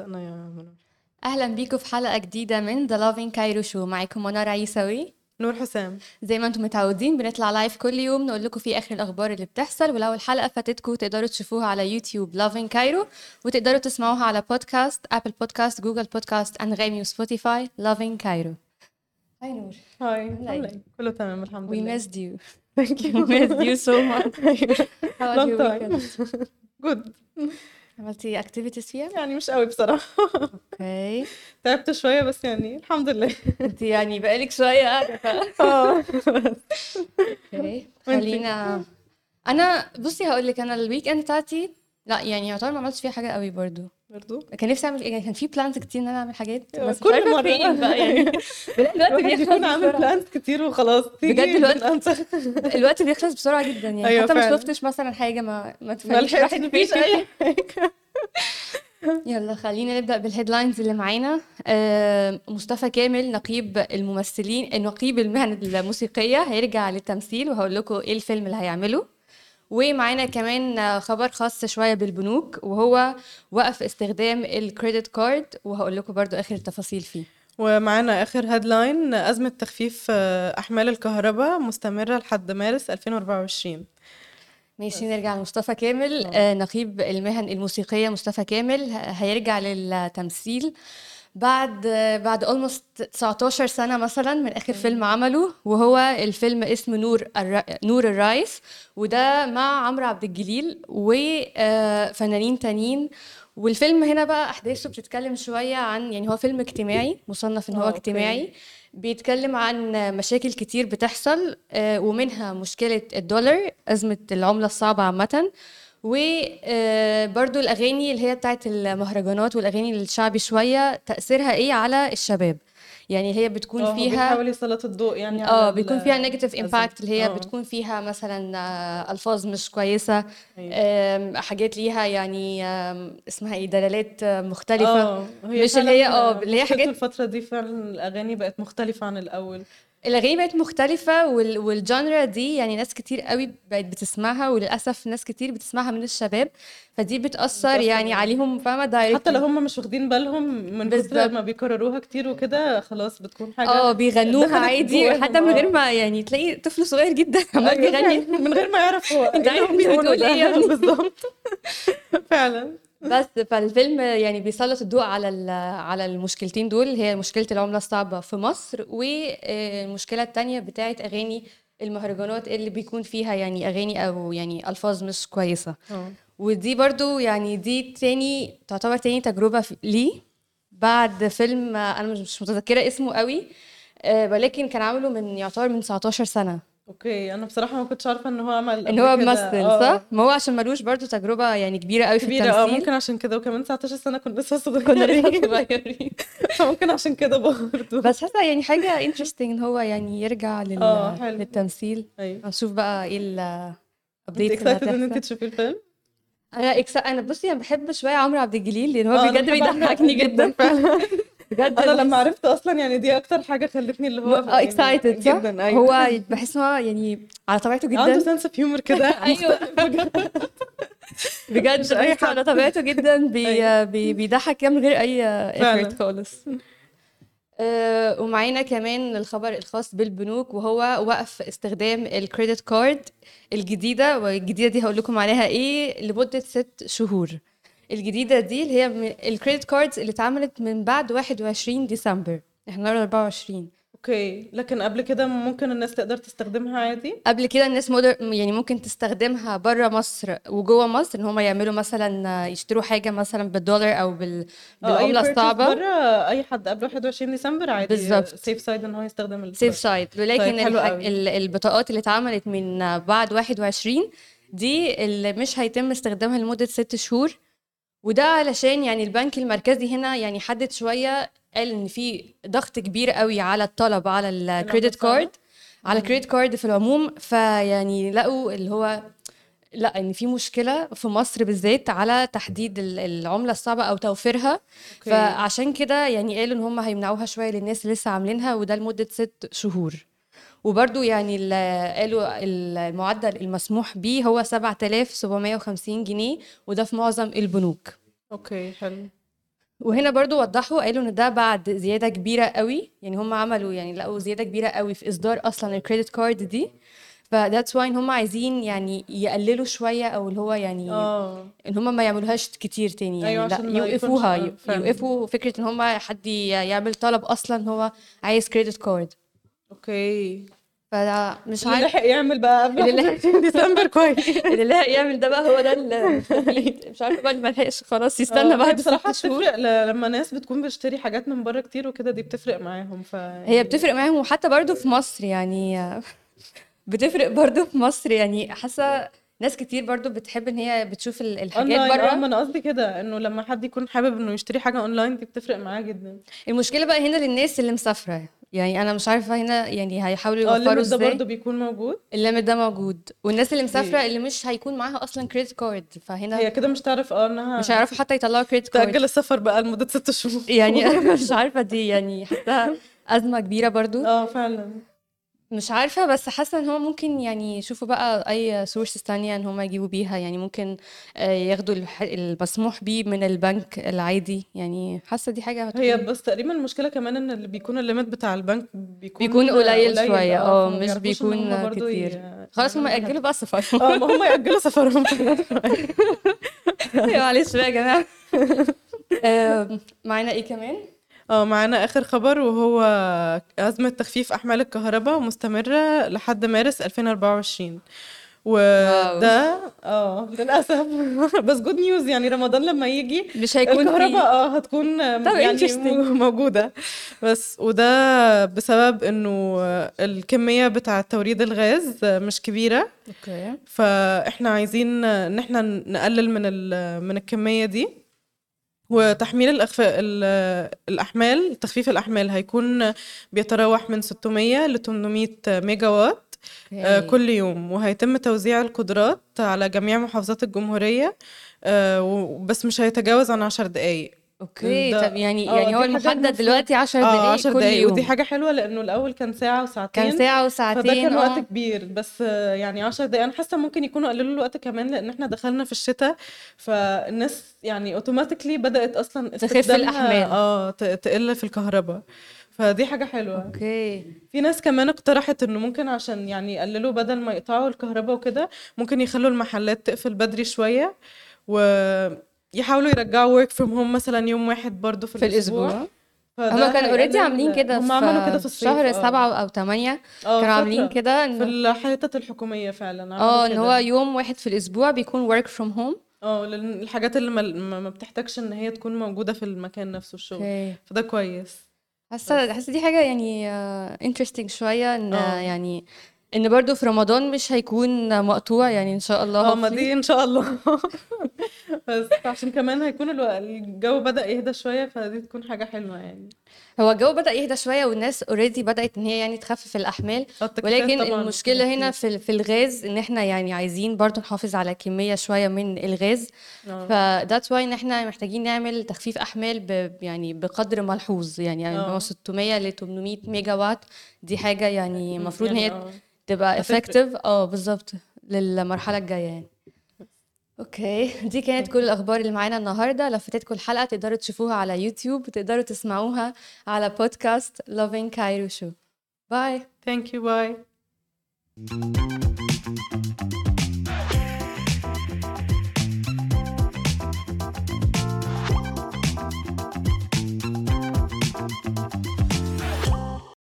بدأنا يا منى أهلا بيكم في حلقة جديدة من the Lovin Cairo Show معاكم منى عيسوي. نور حسام. زي ما أنتم متعودين بنطلع live كل يوم نقول لكم فيه آخر الأخبار اللي بتحصل ولو الحلقة فاتتكم تقدروا تشوفوها على يوتيوب Lovin Cairo وتقدروا تسمعوها على podcast Apple Podcast Google Podcast Anghami و Spotify Lovin Cairo hi نور hi. كله تمام الحمد لله we missed you. Thank you. we missed you so much. How was Long your time. weekend? Good. عملتي activities فيها؟ يعني مش قوي بصراحة. Okay. تعبت شوية بس يعني الحمد لله. انت يعني بقالك شوية. قاعدة ف- آه. Okay. خلينا. أنا بصي هقول لك أنا ال weekend بتاعتي لا يعني يعتبر ما عملتش فيها حاجة قوي برضو. برضو؟ كان نفسي أعمل يعني كان في plans كتير إن أنا أعمل حاجات. بس كل. فين بقى يعني. بلاقي الوقت الواحد بيخلص يكون عامل بلانز كتير وخلاص بجد الوقت-. الوقت بيخلص بسرعة جدا يعني. أيوة حتى ما. شفتش مثلا حاجة ما ما راحت مفيش. أي حاجة. يلا خلينا نبدأ بال headlines اللي معانا. آه، مصطفى كامل نقيب الممثلين نقيب المهن الموسيقية هيرجع للتمثيل وهقول لكم إيه الفيلم اللي هيعمله. ومعانا كمان خبر خاص شوية بالبنوك وهو وقف استخدام ال credit card وهقول لكم برضو آخر التفاصيل فيه. ومعانا آخر هيدلاين أزمة تخفيف آه، أحمال الكهرباء مستمرة لحد مارس 2024 ماشي نرجع لمصطفى كامل آه نقيب المهن الموسيقية مصطفى كامل هيرجع للتمثيل. بعد آه بعد almost 19 سنة مثلا من آخر فيلم عمله وهو الفيلم اسمه نور الر... نور الرايس وده مع عمرو عبد الجليل وفنانين تانيين. والفيلم هنا بقى أحداثه بتتكلم شوية عن يعني هو فيلم اجتماعي مصنف إن هو آه،. اجتماعي. بيتكلم عن مشاكل كتير بتحصل آه، ومنها مشكلة الدولار أزمة العملة الصعبة عامة. وبرضو الأغاني اللي هي بتاعت المهرجانات والأغاني الشعبي شوية تأثيرها إيه على الشباب يعني هي بتكون هو فيها بيحاول يسلط الضوء يعني آه بيكون فيها negative. impact اللي هي آه. بتكون فيها مثلا آه، ألفاظ مش كويسة أيوة. حاجات ليها يعني اسمها إيه دلالات آه، مختلفة آه هي مش اللي هي آه اللي هي حاجات الفترة دي فعلا الأغاني بقت مختلفة عن الأول الاغاني بقت مختلفة وال... والجانرا دي يعني ناس كتير قوي بقت بتسمعها وللأسف ناس كتير بتسمعها من الشباب فدي بتأثر بتأثر يعني يعني. عليهم فاهمة دايركت حتى لو هم مش واخدين بالهم من كتر. ما بيكرروها كتير وكده خلاص بتكون حاجة آه بيغنوها عادي حتى من غير. ما يعني تلاقي طفل صغير جدا عمال أيوة بيغني فعلاً، من غير ما يعرف هو أنت إيه عارف بيقوله إيه. ابني؟ بالظبط فعلا بس فالفيلم يعني بيسلط الضوء على ال- على المشكلتين دول هي مشكلة العملة الصعبة في مصر والمشكلة التانية بتاعت أغاني المهرجانات اللي بيكون فيها يعني أغاني أو يعني ألفاظ مش كويسة. آه. ودي برضو يعني دي تاني تعتبر تاني تجربة في- ليه بعد فيلم آه، أنا مش متذكرة اسمه قوي آه، ولكن كان عامله من يعتبر من 19 سنة. Okay أنا بصراحة ما كنتش عارفة إن هو عمل إن هو. ممثل آه. صح؟ ما هو عشان ملوش برضو تجربة يعني كبيرة قوي في كبيرة آه التمثيل. ممكن عشان كده. وكمان 19 سنة كنا لسه صغيرين. كنا لسه صغيرين. ممكن عشان كده برضه. بس حاسة يعني حاجة interesting إن هو يعني يرجع لل... آه، حلو. للتمثيل. أيوه. هنشوف بقى إيه ال اللي excited إن أنت تشوفي الفيلم؟ أنا ex... أنا بصي أنا بحب شوية عمرو عبد الجليل لأن هو آه، بجد بيضحكني جدا. فعلا. بجد أنا لما عرفت أصلا يعني دي أكتر حاجة خلتني اللي هو آه excited صح؟ جدا أيوه. هو بحس إن هو يعني على طبيعته عنده جدا. sense of humor كده. أيوه. بجد بحس حد. على طبيعته جدا بي... أيوة. بي... بيضحك كده من غير أي effort خالص. آه، ومعانا كمان الخبر الخاص بالبنوك وهو وقف استخدام ال credit card الجديدة والجديدة دي هقول لكم عليها إيه لمدة ست شهور. الجديدة دي اللي هي ال credit cards اللي اتعملت من بعد 21 ديسمبر. إحنا النهارده 24 Okay. لكن قبل كده ممكن الناس تقدر تستخدمها عادي؟ قبل كده الناس مودر يعني ممكن تستخدمها بره مصر وجوه مصر إن هم يعملوا مثلا يشتروا حاجة مثلا بالدولار أو بال... بالعملة purchase الصعبة. بره أي حد قبل 21 ديسمبر عادي. بالظبط. safe side إن هو يستخدم safe side ولكن طيب،. ال- البطاقات اللي اتعملت من بعد 21 دي اللي مش هيتم استخدامها لمدة ست شهور. وده علشان يعني البنك المركزي هنا يعني حدد شوية قال إن في ضغط كبير قوي على الطلب على ال credit. card على ال credit card في العموم فيعني لقوا اللي هو لا إن في مشكلة في مصر بالذات على تحديد ال- العملة الصعبة أو توفيرها okay. فعشان كده يعني قالوا إن هم هيمنعوها شوية للناس اللي لسه عاملينها وده لمدة ست شهور وبرضو يعني ال- قالوا المعدل المسموح به هو 7750 جنيه وده في معظم البنوك. Okay حلو. وهنا برضو وضحوا قالوا إن ده بعد زيادة كبيرة قوي يعني هم عملوا يعني لقوا زيادة كبيرة قوي في إصدار أصلا ال credit card دي. ف that's why إن هم عايزين يعني يقللوا شوية أو اللي هو يعني آه. إن هم ما يعملوهاش كتير تاني يعني أيوة، لا يوقفوها آه،. يوقفوا فكرة إن هم حد يعمل طلب أصلا هو عايز credit card okay. فده مش اللي عارف. لحق يعمل بقى قبل اللي لحق- 31 ديسمبر كويس. اللي لا يعمل ده بقى هو ده اللي مش عارفة بقى اللي ما لحقش خلاص يستنى آه، بعد شهور. بتفرق لما ناس بتكون بتشتري حاجات من بره كتير وكده دي بتفرق معاهم ف هي بتفرق معاهم وحتى برضو في مصر يعني بتفرق برضو في مصر يعني. حاسة ناس كتير برضو بتحب إن هي بتشوف ال- الحاجات اونلاين آه ما بره أنا قصدي كده إنه لما حد يكون حابب إنه يشتري حاجة اونلاين دي بتفرق معاه جدا. المشكلة بقى هنا للناس اللي مسافرة. يعني أنا مش عارفة هنا يعني هيحاولوا آه يوفروا ال limit ده إزاي. برضه بيكون موجود؟ ال limit ده موجود. والناس اللي مسافرة دي- اللي مش هيكون معاها أصلا credit card فهنا هي كده مش تعرف آه إنها مش هيعرفوا حتى يطلعوا credit card تأجل السفر بقى لمدة ست شهور. يعني أنا مش عارفة دي يعني حاساها أزمة كبيرة برضو. آه فعلا. مش عارفة بس حاسة إن هو ممكن يعني يشوفوا بقى أي sources تانية إن هم يجيبوا بيها. يعني ممكن آه، ياخدوا الح- المسموح بيه من البنك العادي. يعني حاسة دي حاجة هي هتكون بس تقريبا المشكلة كمان إن اللي بيكون الليميت بتاع البنك بيكون بيكون قليل شوية. آه فما مش بيعرفوش إن بيكون هم برضه كتير. ي- خلاص هم يعملوا يأجلوا بقى السفر آه ما هم يأجلوا سفرهم معلش بقى يا جماعة. آم، معانا إيه كمان؟ آه معانا آخر خبر وهو أزمة تخفيف أحمال الكهرباء مستمرة لحد مارس 2024 وده آه للأسف. بس good news يعني رمضان لما يجي مش هيكون الكهرباء آه هتكون يعني interesting. م- موجودة. بس وده بسبب إنه الكمية بتاع توريد الغاز مش كبيرة. Okay. فإحنا عايزين إن إحنا نقلل من من الكمية دي. وتحميل الأخف... ال- الأحمال تخفيف الأحمال هيكون بيتراوح من 600 ل 800 ميجا وات كل يوم. وهيتم توزيع القدرات على جميع محافظات الجمهورية آه، بس مش هيتجاوز عن 10 دقايق. أوكي ده- طب يعني آه يعني هو دي حاجة المحدد المفروض دلوقتي 10 آه دقايق 10 كل دقايق ودي يوم. حاجة حلوة لأنه الأول كان ساعة وساعتين كان ساعة فده وساعتين كان وقت آه. كبير. بس آه، يعني 10 دقايق أنا حاسة ممكن يكونوا قللوا الوقت كمان لأن إحنا دخلنا في الشتاء فالناس يعني automatically بدأت أصلا تخف استخدامها الأحمال. آه ت- تقل في الكهرباء. فدي حاجة حلوة. أوكي. في ناس كمان اقترحت إنه ممكن عشان يعني يقللوا بدل ما يقطعوا الكهرباء وكده ممكن يخلوا المحلات تقفل بدري شوية ويحاولوا يرجعوا work from home مثلا يوم واحد برضو في, في الأسبوع. فده هما كانوا already هيقلل- عاملين كده هم عملوا كده في في الصيف. شهر آه. سبعة أو ثمانية آه كانوا عاملين كده في ان الحتة الحكومية فعلا آه إن هو يوم واحد في الأسبوع بيكون work from home. آه لأن الحاجات اللي ما, ما بتحتاجش إن هي تكون موجودة في المكان نفسه الشغل. أوكي. فده كويس. حاسه حاسة دي حاجة يعني آه، interesting شوية إن آه. يعني إن برضو في رمضان مش هيكون مقطوع يعني إن شاء الله آه ما دي إن شاء الله. بس عشان كمان هيكون ألو... الجو بدأ يهدى شوية فدي تكون حاجة حلوة يعني. هو الجو بدأ يهدى شوية والناس already بدأت إن هي يعني تخفف الأحمال التكييفات ولكن المشكلة هنا في في الغاز إن إحنا يعني عايزين برضو نحافظ على كمية شوية من الغاز. آه. فذاتس why إن إحنا محتاجين نعمل تخفيف أحمال ب يعني بقدر ملحوظ. يعني يعني من آه 600 ل 800 ميجا وات دي حاجة يعني م، المفروض إن يعني هي تبقى effective. آه بالظبط للمرحلة الجاية يعني. أوكي. دي كانت كل الأخبار اللي معانا النهارده. لو فاتتكم الحلقة تقدروا تشوفوها على يوتيوب تقدروا تسمعوها على podcast Loving Cairo Show. bye thank you bye